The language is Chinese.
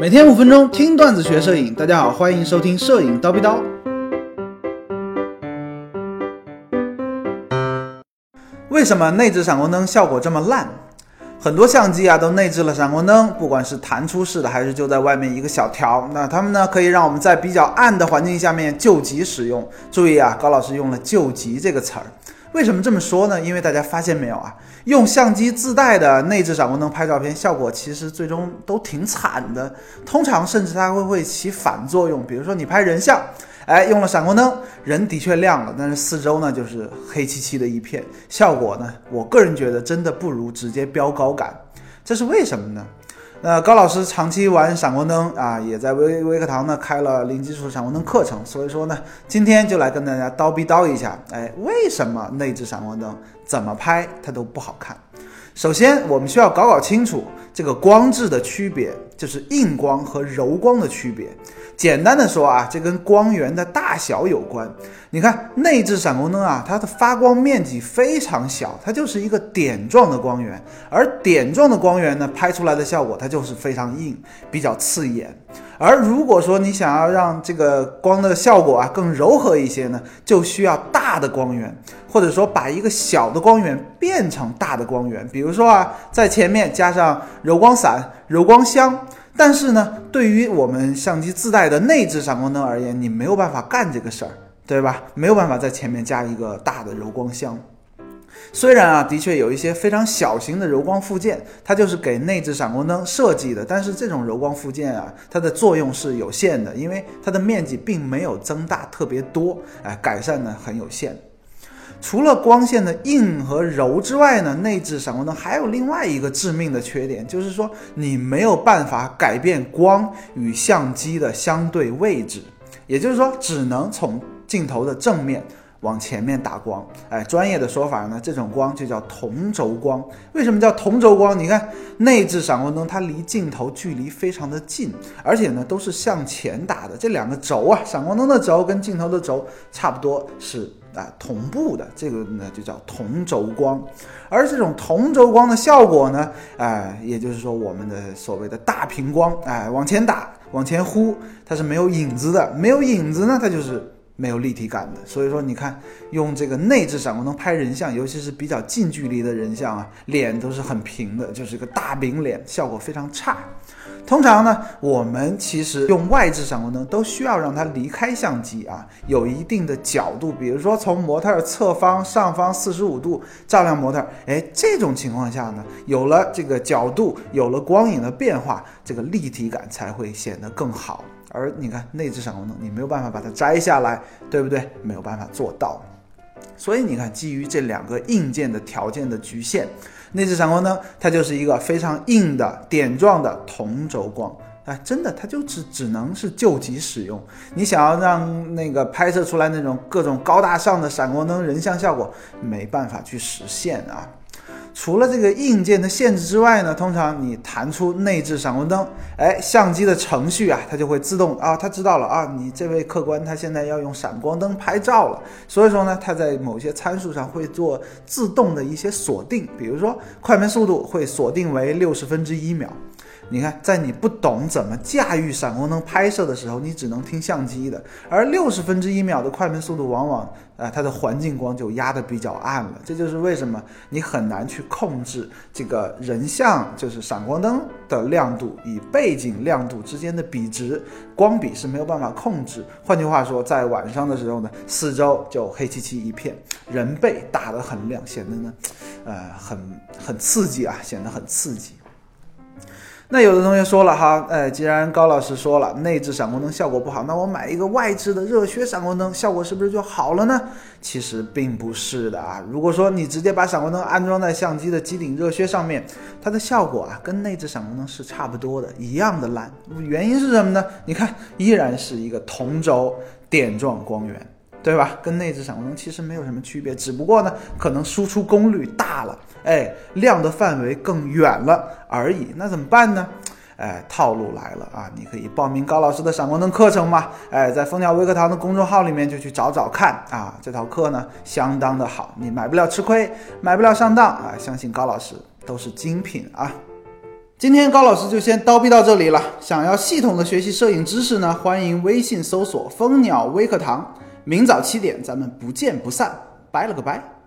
每天五分钟听段子学摄影，大家好，欢迎收听摄影叨逼叨。为什么内置闪光灯效果这么烂？很多相机啊都内置了闪光灯，不管是弹出式的还是就在外面一个小条，那它们呢可以让我们在比较暗的环境下面救急使用。注意啊，高老师用了“救急”这个词儿。为什么这么说呢？因为大家发现没有啊，用相机自带的内置闪光灯拍照片，效果其实最终都挺惨的。通常甚至它会会起反作用。比如说你拍人像，哎，用了闪光灯，人的确亮了，但是四周呢就是黑漆漆的一片，效果呢，我个人觉得真的不如直接标高感。这是为什么呢？那高老师长期玩闪光灯啊，也在微微课堂呢开了零基础闪光灯课程，所以说呢，今天就来跟大家叨逼叨一下，哎，为什么内置闪光灯怎么拍它都不好看？首先，我们需要搞搞清楚这个光质的区别，就是硬光和柔光的区别。简单的说啊，这跟光源的大小有关。你看内置闪光灯啊，它的发光面积非常小，它就是一个点状的光源，而点状的光源呢，拍出来的效果它就是非常硬，比较刺眼。而如果说你想要让这个光的效果啊更柔和一些呢，就需要大的光源，或者说把一个小的光源变成大的光源。比如说啊，在前面加上柔光伞、柔光箱。但是呢，对于我们相机自带的内置闪光灯而言，你没有办法干这个事儿，对吧？没有办法在前面加一个大的柔光箱。虽然啊，的确有一些非常小型的柔光附件，它就是给内置闪光灯设计的，但是这种柔光附件啊，它的作用是有限的，因为它的面积并没有增大特别多，哎，改善呢很有限。除了光线的硬和柔之外呢，内置闪光灯还有另外一个致命的缺点，就是说你没有办法改变光与相机的相对位置，也就是说只能从镜头的正面往前面打光。哎，专业的说法呢，这种光就叫同轴光。为什么叫同轴光？你看内置闪光灯，它离镜头距离非常的近，而且呢都是向前打的，这两个轴啊，闪光灯的轴跟镜头的轴差不多是。啊，同步的这个呢就叫同轴光，而这种同轴光的效果呢，哎，也就是说我们的所谓的大屏光，哎，往前打，往前呼，它是没有影子的，没有影子呢，它就是没有立体感的。所以说，你看用这个内置闪光灯拍人像，尤其是比较近距离的人像啊，脸都是很平的，就是一个大饼脸，效果非常差。通常呢，我们其实用外置闪光灯都需要让它离开相机啊，有一定的角度，比如说从模特侧方上方四十五度照亮模特，哎，这种情况下呢，有了这个角度，有了光影的变化，这个立体感才会显得更好。而你看内置闪光灯，你没有办法把它摘下来，对不对？没有办法做到。所以你看，基于这两个硬件的条件的局限。内置闪光灯，它就是一个非常硬的点状的同轴光，啊，真的，它就只只能是救急使用。你想要让那个拍摄出来那种各种高大上的闪光灯人像效果，没办法去实现啊。除了这个硬件的限制之外呢，通常你弹出内置闪光灯，哎，相机的程序啊，它就会自动啊，它知道了啊，你这位客官他现在要用闪光灯拍照了，所以说呢，它在某些参数上会做自动的一些锁定，比如说快门速度会锁定为六十分之一秒。你看，在你不懂怎么驾驭闪光灯拍摄的时候，你只能听相机的。而六十分之一秒的快门速度，往往啊，它的环境光就压得比较暗了。这就是为什么你很难去控制这个人像，就是闪光灯的亮度与背景亮度之间的比值，光比是没有办法控制。换句话说，在晚上的时候呢，四周就黑漆漆一片，人背打得很亮，显得呢，呃，很很刺激啊，显得很刺激。那有的同学说了哈，哎，既然高老师说了内置闪光灯效果不好，那我买一个外置的热靴闪光灯效果是不是就好了呢？其实并不是的啊。如果说你直接把闪光灯安装在相机的机顶热靴上面，它的效果啊跟内置闪光灯是差不多的，一样的烂。原因是什么呢？你看，依然是一个同轴点状光源。对吧？跟内置闪光灯其实没有什么区别，只不过呢，可能输出功率大了，哎，亮的范围更远了而已。那怎么办呢？哎，套路来了啊！你可以报名高老师的闪光灯课程嘛？哎，在蜂鸟微课堂的公众号里面就去找找看啊。这套课呢，相当的好，你买不了吃亏，买不了上当啊！相信高老师都是精品啊。今天高老师就先叨逼到这里了。想要系统的学习摄影知识呢，欢迎微信搜索蜂鸟微课堂。明早七点，咱们不见不散。拜了个拜。